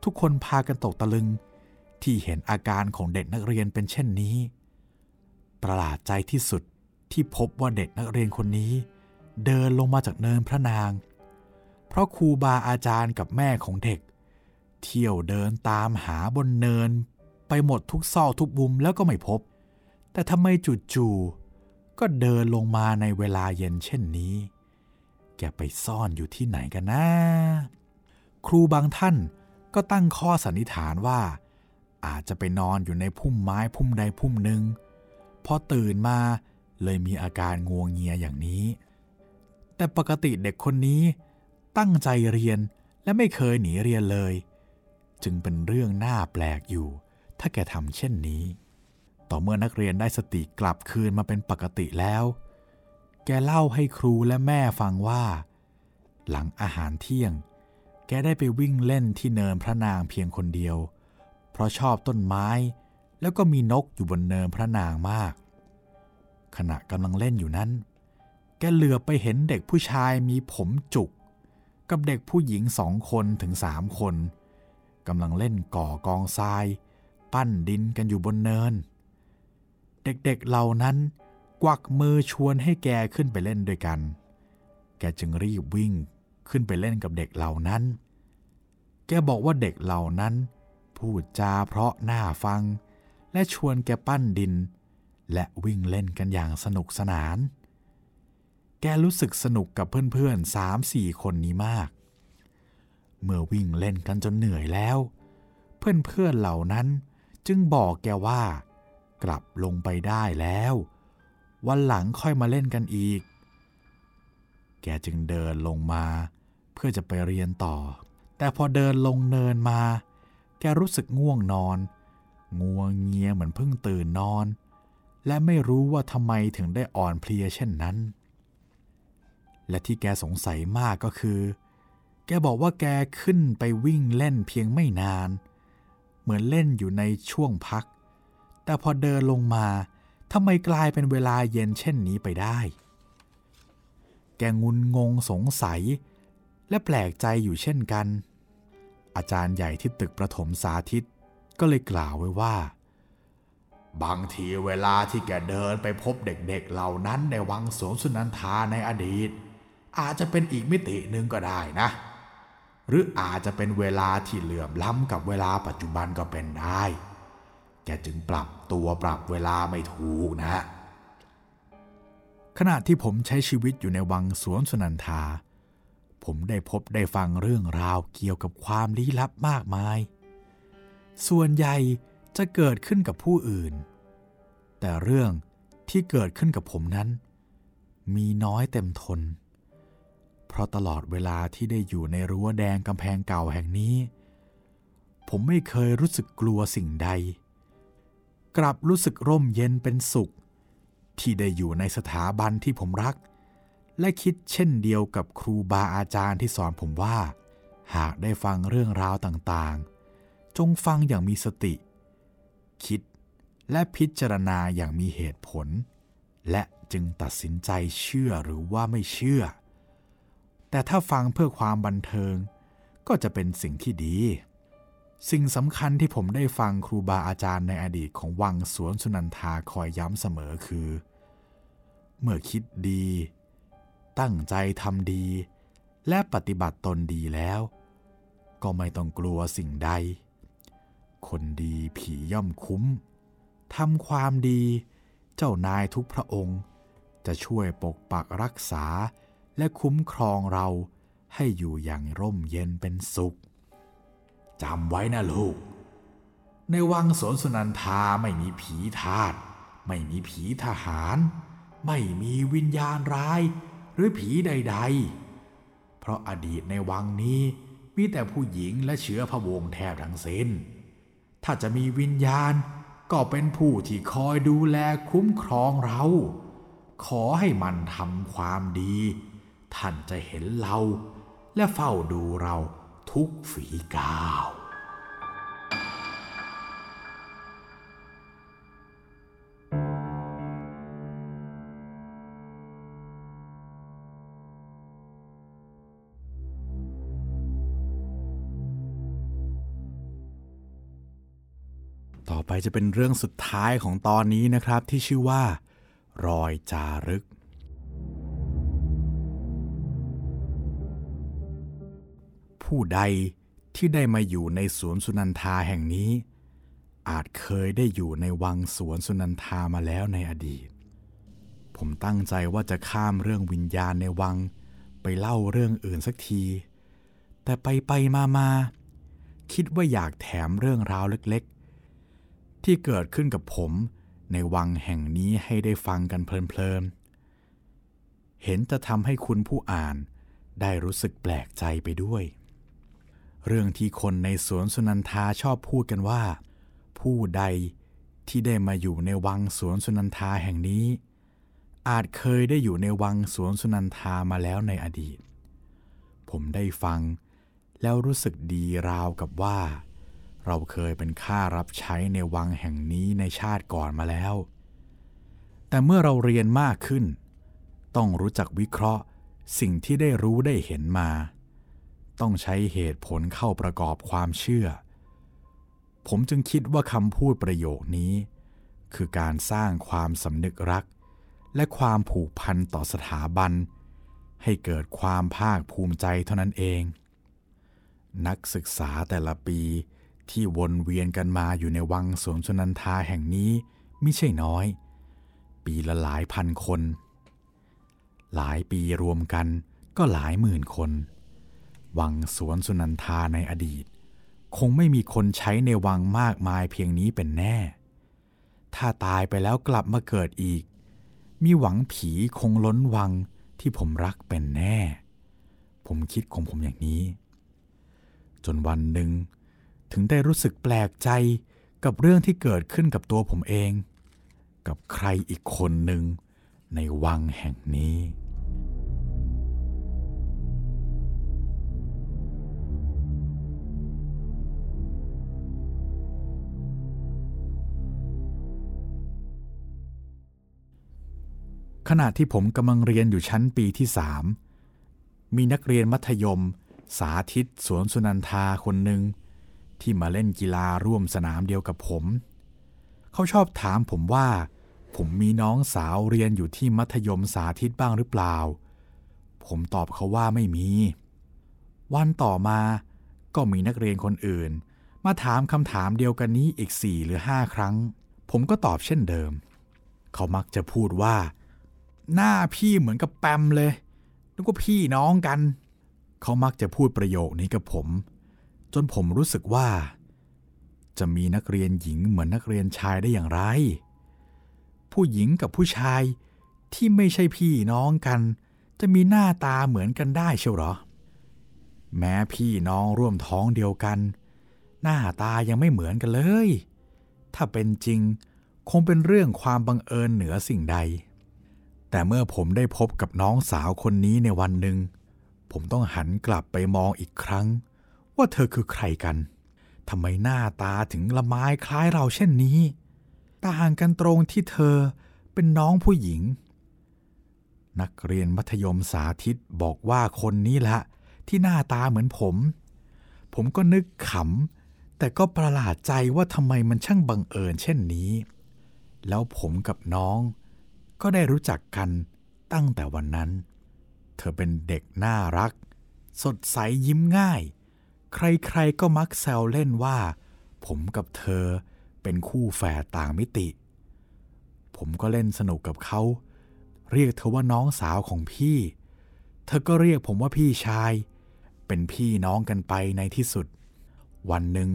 ทุกคนพากันตกตะลึงที่เห็นอาการของเด็กนักเรียนเป็นเช่นนี้ ประหลาดใจที่สุดที่พบว่าเด็กนักเรียนคนนี้ เดินลงมาจากเนินพระนาง เพราะครูบาอาจารย์กับแม่ของเด็ก เที่ยวเดินตามหาบนเนิน ไปหมดทุกซอกทุกมุมแล้วก็ไม่พบ แต่ทำไมจู่ๆ ก็เดินลงมาในเวลาเย็นเช่นนี้ แกไปซ่อนอยู่ที่ไหนกันนะ ครูบางท่านก็ตั้งข้อสันนิษฐานว่า อาจจะไปนอนอยู่ในพุ่มไม้พุ่มใดพุ่มหนึ่งพอตื่นมาเลยมีอาการงวงเงียอย่างนี้ แต่ปกติเด็กคนนี้ตั้งใจเรียนและไม่เคยหนีเรียนเลย จึงเป็นเรื่องน่าแปลกอยู่ ถ้าแกทำเช่นนี้ ต่อเมื่อนักเรียนได้สติกลับคืนมาเป็นปกติแล้ว แกเล่าให้ครูและแม่ฟังว่า หลังอาหารเที่ยง แกได้ไปวิ่งเล่นที่เนินพระนางเพียงคนเดียว เพราะชอบต้นไม้ แล้วก็มีนกอยู่บนเนินพระนางมาก ขณะกำลังเล่นอยู่นั้น แกเหลือไปเห็นเด็กผู้ชายมีผมจุก กับเด็กผู้หญิงสองคนถึงสามคนกำลังเล่นก่อกองทราย ปั้นดินกันอยู่บนเนิน เด็กๆเหล่านั้นกวักมือชวนให้แกขึ้นไปเล่นด้วยกัน แกจึงรีบวิ่งขึ้นไปเล่นกับเด็กเหล่านั้น แกบอกว่าเด็กเหล่านั้น พูดจาเพราะน่าฟัง และชวนแกปั้นดิน และวิ่งเล่นกันอย่างสนุกสนาน แกรู้สึกสนุกกับเพื่อนๆสามสี่คนนี้มาก เมื่อวิ่งเล่นกันจนเหนื่อยแล้ว เพื่อนๆเหล่านั้นจึงบอกแกว่า กลับลงไปได้แล้ว วันหลังค่อยมาเล่นกันอีก แกจึงเดินลงมา เพื่อจะไปเรียนต่อ แต่พอเดินลงเนินมา แกรู้สึกง่วงนอน งัวงเงียเหมือนเพิ่งตื่นนอน และไม่รู้ว่าทำไมถึงได้อ่อนเพลียเช่นนั้น และที่แกสงสัยมากก็คือ แกบอกว่าแกขึ้นไปวิ่งเล่นเพียงไม่นาน เหมือนเล่นอยู่ในช่วงพัก แต่พอเดินลงมาทำไมกลายเป็นเวลาเย็นเช่นนี้ไปได้ แกงุนงงสงสัย และแปลกใจอยู่เช่นกัน อาจารย์ใหญ่ที่ตึกประถมสาธิตก็เลยกล่าวไว้ว่า บางทีเวลาที่แกเดินไปพบเด็กๆเหล่านั้นในวังสวนสุนันทาในอดีต อาจจะเป็นอีกมิติหนึ่งก็ได้นะ หรืออาจจะเป็นเวลาที่เหลื่อมล้ำกับเวลาปัจจุบันก็เป็นได้ จึงปรับตัวปรับเวลาไม่ถูกนะขณะที่ผมใช้ชีวิตอยู่ในวังสวนสนันทา ผมได้พบได้ฟังเรื่องราวเกี่ยวกับความลี้ลับมากมาย ส่วนใหญ่จะเกิดขึ้นกับผู้อื่น แต่เรื่องที่เกิดขึ้นกับผมนั้น มีน้อยเต็มทน เพราะตลอดเวลาที่ได้อยู่ในรั้วแดงกำแพงเก่าแห่งนี้ ผมไม่เคยรู้สึกกลัวสิ่งใด กลับรู้สึกร่มเย็นเป็นสุข ที่ได้อยู่ในสถาบันที่ผมรัก และคิดเช่นเดียวกับครูบาอาจารย์ที่สอนผมว่า หากได้ฟังเรื่องราวต่างๆ จงฟังอย่างมีสติ คิดและพิจารณาอย่างมีเหตุผล และจึงตัดสินใจเชื่อหรือว่าไม่เชื่อ แต่ถ้าฟังเพื่อความบันเทิง ก็จะเป็นสิ่งที่ดี สิ่งสำคัญที่ผมได้ฟังครูบาอาจารย์ในอดีตของวังสวนสุนันทาคอยย้ำเสมอคือ เมื่อคิดดี ตั้งใจทำดี และปฏิบัติตนดีแล้ว ก็ไม่ต้องกลัวสิ่งใด คนดีผีย่อมคุ้มทำความดี เจ้านายทุกพระองค์ จะช่วยปกปักรักษาและคุ้มครองเราให้อยู่อย่างร่มเย็นเป็นสุข จำไว้นะลูก ในวังสวนสุนันทาไม่มีผีทาสไม่มีผีทหาร ไม่มีวิญญาณร้าย หรือผีใด ๆ เพราะอดีตในวังนี้มีแต่ผู้หญิงและเชื้อพระวงศ์แทบทั้งสิ้น ถ้าจะมีวิญญาณก็เป็นผู้ที่คอยดูแลคุ้มครองเรา ขอให้มันทำความดี ท่านจะเห็นเราและเฝ้าดูเรา ทุกฝีก้าวต่อไปจะเป็นเรื่องสุดท้ายของตอนนี้นะครับที่ชื่อว่า รอยจารึก ผู้ใดที่ได้มาอยู่ในสวนสุนันทาแห่งนี้ อาจเคยได้อยู่ในวังสวนสุนันทามาแล้วในอดีต ผมตั้งใจว่าจะข้ามเรื่องวิญญาณในวัง ไปเล่าเรื่องอื่นสักที แต่ไปไปมามาคิดว่าอยากแถมเรื่องราวเล็กๆ ที่เกิดขึ้นกับผมในวังแห่งนี้ให้ได้ฟังกันเพลินๆ เห็นจะทำให้คุณผู้อ่านได้รู้สึกแปลกใจไปด้วย เรื่องที่คนในสวนสุนันทาชอบพูดกันว่า ผู้ใดที่ได้มาอยู่ในวังสวนสุนันทาแห่งนี้ อาจเคยได้อยู่ในวังสวนสุนันทามาแล้วในอดีต ผมได้ฟังแล้วรู้สึกดีราวกับว่า เราเคยเป็นข้ารับใช้ในวังแห่งนี้ในชาติก่อนมาแล้ว แต่เมื่อเราเรียนมากขึ้น ต้องรู้จักวิเคราะห์สิ่งที่ได้รู้ได้เห็นมา ต้องใช้เหตุผลเข้าประกอบความเชื่อ ผมจึงคิดว่าคำพูดประโยคนี้ คือการสร้างความสำนึกรัก และความผูกพันต่อสถาบัน ให้เกิดความภาคภูมิใจเท่านั้นเอง นักศึกษาแต่ละปีที่วนเวียนกันมาอยู่ในวังสวนสุนันทาแห่งนี้ไม่ใช่น้อย ปีละหลายพันคน หลายปีรวมกันก็หลายหมื่นคน วังสวนสุนันทาในอดีต คงไม่มีคนใช้ในวังมากมายเพียงนี้เป็นแน่ ถ้าตายไปแล้วกลับมาเกิดอีก มีหวังผีคงล้นวังที่ผมรักเป็นแน่ ผมคิดของผมอย่างนี้ จนวันหนึ่ง ถึงได้รู้สึกแปลกใจกับเรื่องที่เกิดขึ้นกับตัวผมเอง กับใครอีกคนหนึ่งในวังแห่งนี้ ขณะที่ผมกำลังเรียนอยู่ชั้นปีที่สามมีนักเรียนมัธยม สาธิตสวนสุนันทาคนหนึ่งที่มาเล่นกีฬาร่วมสนามเดียวกับผม เขาชอบถามผมว่า ผมมีน้องสาวเรียนอยู่ที่มัธยมสาธิตบ้างหรือเปล่า ผมตอบเขาว่าไม่มี วันต่อมาก็มีนักเรียนคนอื่น มาถามคำถามเดียวกันนี้อีกสี่หรือห้าครั้ง ผมก็ตอบเช่นเดิม เขามักจะพูดว่า หน้าพี่เหมือนกับแปมเลยนึกว่าพี่น้องกัน เขามักจะพูดประโยคนี้กับผม จนผมรู้สึกว่า จะมีนักเรียนหญิงเหมือนนักเรียนชายได้อย่างไร ผู้หญิงกับผู้ชายที่ไม่ใช่พี่น้องกัน จะมีหน้าตาเหมือนกันได้เชียวหรอ แม้พี่น้องร่วมท้องเดียวกัน หน้าตายังไม่เหมือนกันเลย ถ้าเป็นจริง คงเป็นเรื่องความบังเอิญเหนือสิ่งใด แต่เมื่อผมได้พบกับน้องสาวคนนี้ในวันหนึ่ง ผมต้องหันกลับไปมองอีกครั้ง ว่าเธอคือใครกันทำไมหน้าตาถึงละไม้คล้ายเราเช่นนี้ ต่างกันตรงที่เธอเป็นน้องผู้หญิง นักเรียนมัธยมสาธิตบอกว่าคนนี้ละ ที่หน้าตาเหมือนผม ผมก็นึกขำแต่ก็ประหลาดใจว่าทำไมมันช่างบังเอิญเช่นนี้ แล้วผมกับน้อง ก็ได้รู้จักกันตั้งแต่วันนั้น เธอเป็นเด็กน่ารัก สดใสยิ้มง่าย ใครๆก็มักแซวเล่นว่า ผมกับเธอเป็นคู่แฝดต่างมิติ ผมก็เล่นสนุกกับเขา เรียกเธอว่าน้องสาวของพี่ เธอก็เรียกผมว่าพี่ชาย เป็นพี่น้องกันไปในที่สุด วันหนึ่ง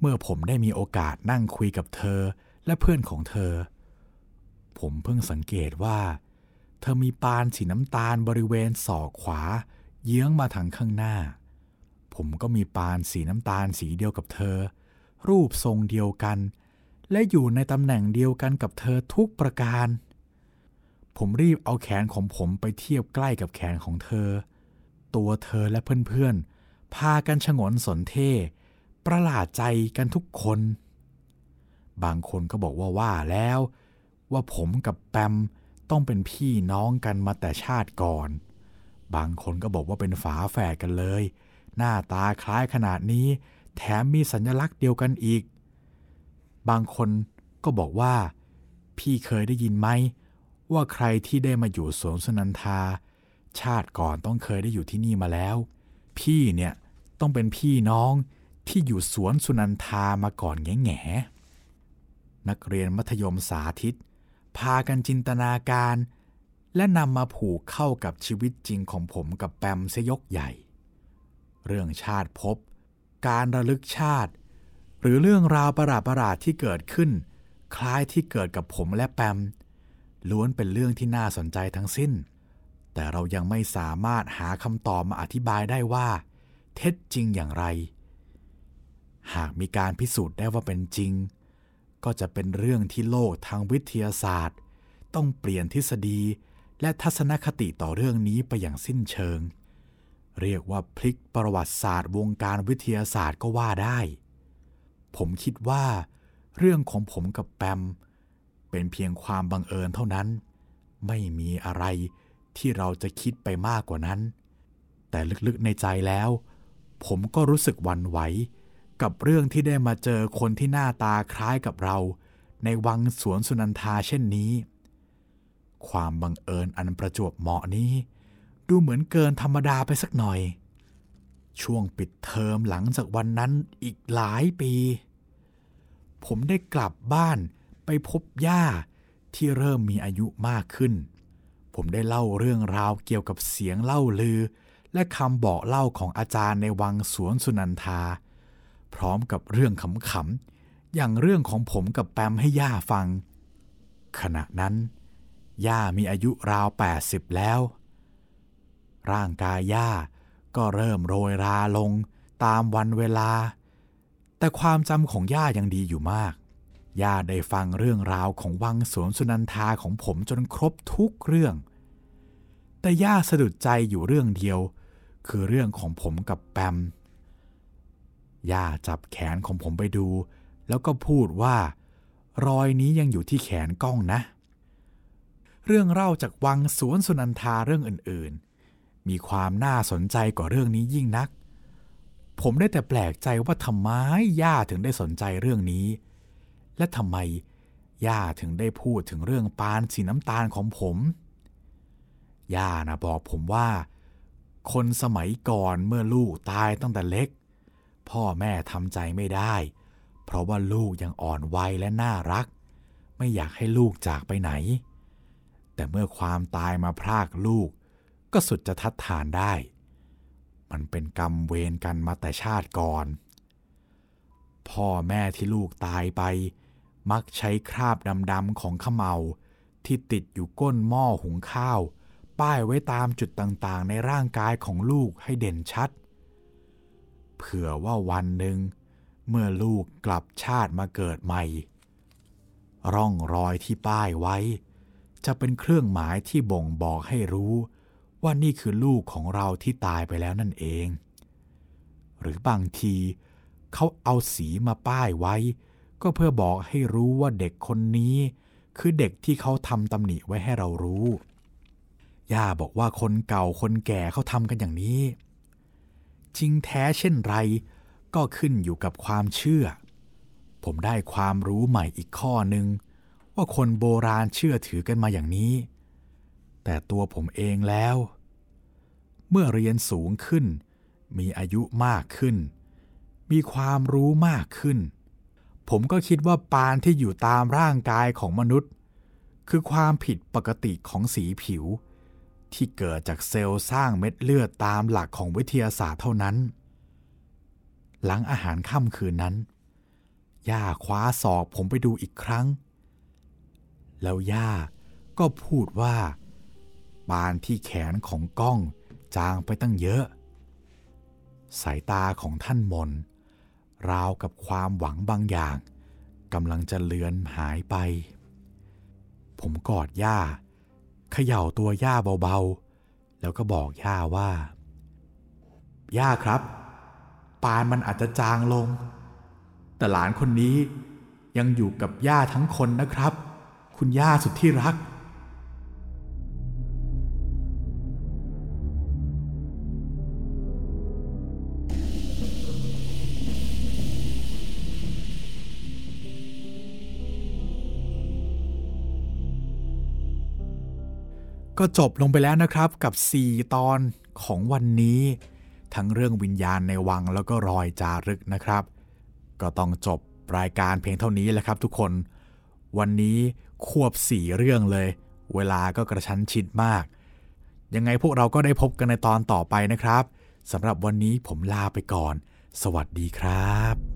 เมื่อผมได้มีโอกาสนั่งคุยกับเธอและเพื่อนของเธอ ผมเพิ่งสังเกตว่า เธอมีปานสีน้ำตาลบริเวณศอกขวา เยื้องมาทางข้างหน้า ผมก็มีปานสีน้ำตาลสีเดียวกับเธอ รูปทรงเดียวกัน และอยู่ในตำแหน่งเดียวกันกับเธอทุกประการ ผมรีบเอาแขนของผมไปเทียบใกล้กับแขนของเธอ ตัวเธอและเพื่อนๆ พากันฉงนสนเท่ประหลาดใจกันทุกคน บางคนก็บอกว่าว่าแล้ว ว่าผมกับแปมต้องเป็นพี่น้องกันมาแต่ชาติก่อน บางคนก็บอกว่าเป็นฝาแฝดกันเลย หน้าตาคล้ายขนาดนี้ แถมมีสัญลักษณ์เดียวกันอีก บางคนก็บอกว่า พี่เคยได้ยินไหม ว่าใครที่ได้มาอยู่สวนสุนันทา ชาติก่อนต้องเคยได้อยู่ที่นี่มาแล้ว พี่เนี่ยต้องเป็นพี่น้องที่อยู่สวนสุนันทามาก่อนแง่แง่นักเรียนมัธยมสาธิต พากันจินตนาการ และนำมาผูกเข้ากับชีวิตจริงของผมกับแปมเสยกใหญ่ เรื่องชาติภพการระลึกชาติ หรือเรื่องราวประหลาดประหลาดที่เกิดขึ้น คล้ายที่เกิดกับผมและแปม ล้วนเป็นเรื่องที่น่าสนใจทั้งสิ้น แต่เรายังไม่สามารถหาคำตอบมาอธิบายได้ว่า เท็จจริงอย่างไร หากมีการพิสูจน์ได้ว่าเป็นจริง ก็จะเป็นเรื่องที่โลกทางวิทยาศาสตร์ ต้องเปลี่ยนทฤษฎีและทัศนคติต่อเรื่องนี้ไปอย่างสิ้นเชิง เรียกว่าพลิกประวัติศาสตร์วงการวิทยาศาสตร์ก็ว่าได้ ผมคิดว่า เรื่องของผมกับแปม เป็นเพียงความบังเอิญเท่านั้น ไม่มีอะไรที่เราจะคิดไปมากกว่านั้น แต่ลึกๆในใจแล้ว ผมก็รู้สึกวันไหว กับเรื่องที่ได้มาเจอคนที่หน้าตาคล้ายกับเรา ในวังสวนสุนันทาเช่นนี้ ความบังเอิญอันประจวบเหมาะนี้ ดูเหมือนเกินธรรมดาไปสักหน่อย ช่วงปิดเทอมหลังจากวันนั้นอีกหลายปี ผมได้กลับบ้านไปพบย่าที่เริ่มมีอายุมากขึ้น ผมได้เล่าเรื่องราวเกี่ยวกับเสียงเล่าลือ และคำบอกเล่าของอาจารย์ในวังสวนสุนันทา พร้อมกับเรื่องขำๆอย่างเรื่องของผมกับแปมให้ย่าฟัง ขณะนั้น ย่ามีอายุราว 80 แล้ว ร่างกายย่าก็เริ่มโรยราลงตามวันเวลา แต่ความจำของย่ายังดีอยู่มาก ย่าได้ฟังเรื่องราวของวังสวนสุนันทาของผมจนครบทุกเรื่อง แต่ย่าสะดุดใจอยู่เรื่องเดียว คือเรื่องของผมกับแปม ย่าจับแขนของผมไปดู แล้วก็พูดว่า รอยนี้ยังอยู่ที่แขนกล้องนะ เรื่องเล่าจากวังสวนสุนันทาเรื่องอื่นๆ มีความน่าสนใจกว่าเรื่องนี้ยิ่งนัก ผมได้แต่แปลกใจว่าทำไมย่าถึงได้สนใจเรื่องนี้ และทำไมย่าถึงได้พูดถึงเรื่องปานสีน้ำตาลของผม ย่านะบอกผมว่า คนสมัยก่อนเมื่อลูกตายตั้งแต่เล็ก พ่อแม่ทำใจไม่ได้ เพราะว่าลูกยังอ่อนวัยและน่ารัก ไม่อยากให้ลูกจากไปไหน แต่เมื่อความตายมาพรากลูก ก็สุดจะทัดทานได้ มันเป็นกรรมเวรกันมาแต่ชาติก่อน พ่อแม่ที่ลูกตายไป มักใช้คราบดำๆของขมเมาที่ติดอยู่ก้นหม้อหุงข้าว ป้ายไว้ตามจุดต่างๆ ในร่างกายของลูกให้เด่นชัดเเผื่อว่าวันหนึ่ง เมื่อลูกกลับชาติมาเกิดใหม่ ร่องรอยที่ป้ายไว้ จะเป็นเครื่องหมายที่บ่งบอกให้รู้ ว่านี่คือลูกของเราที่ตายไปแล้วนั่นเอง หรือบางทีเขาเอาสีมาป้ายไว้ ก็เพื่อบอกให้รู้ว่าเด็กคนนี้ คือเด็กที่เขาทำตำหนิไว้ให้เรารู้ ย่าบอกว่าคนเก่าคนแก่เขาทำกันอย่างนี้ จริงแท้เช่นไร ก็ขึ้นอยู่กับความเชื่อ ผมได้ความรู้ใหม่อีกข้อหนึ่งว่าคนโบราณเชื่อถือกันมาอย่างนี้ แต่ตัวผมเองแล้ว เมื่อเรียนสูงขึ้น มีอายุมากขึ้น มีความรู้มากขึ้น ผมก็คิดว่าปานที่อยู่ตามร่างกายของมนุษย์ คือความผิดปกติของสีผิว ที่เกิดจากเซลล์สร้างเม็ดเลือดตามหลักของวิทยาศาสตร์เท่านั้น หลังอาหารค่ำคืนนั้น ย่าคว้าศอกผมไปดูอีกครั้ง แล้วย่าก็พูดว่าปานที่แขนของก้องจางไปตั้งเยอะ สายตาของท่านมน ราวกับความหวังบางอย่างกำลังจะเลือนหายไป ผมกอดย่า เขย่าตัวย่าเบาๆ แล้วก็บอกย่าว่า ย่าครับ ปานมันอาจจะจางลง แต่หลานคนนี้ยังอยู่กับย่าทั้งคนนะครับ คุณย่าสุดที่รัก ก็จบลงไปแล้วนะครับกับ 4 ตอนของวันนี้ ทั้งเรื่องวิญญาณในวังแล้วก็รอยจารึกนะครับ ก็ต้องจบรายการเพียงเท่านี้แหละครับทุกคน วันนี้ควบสี่เรื่องเลย เวลาก็กระชั้นชิดมาก ยังไงพวกเราก็ได้พบกันในตอนต่อไปนะครับสำหรับวันนี้ผมลาไปก่อน สวัสดีครับ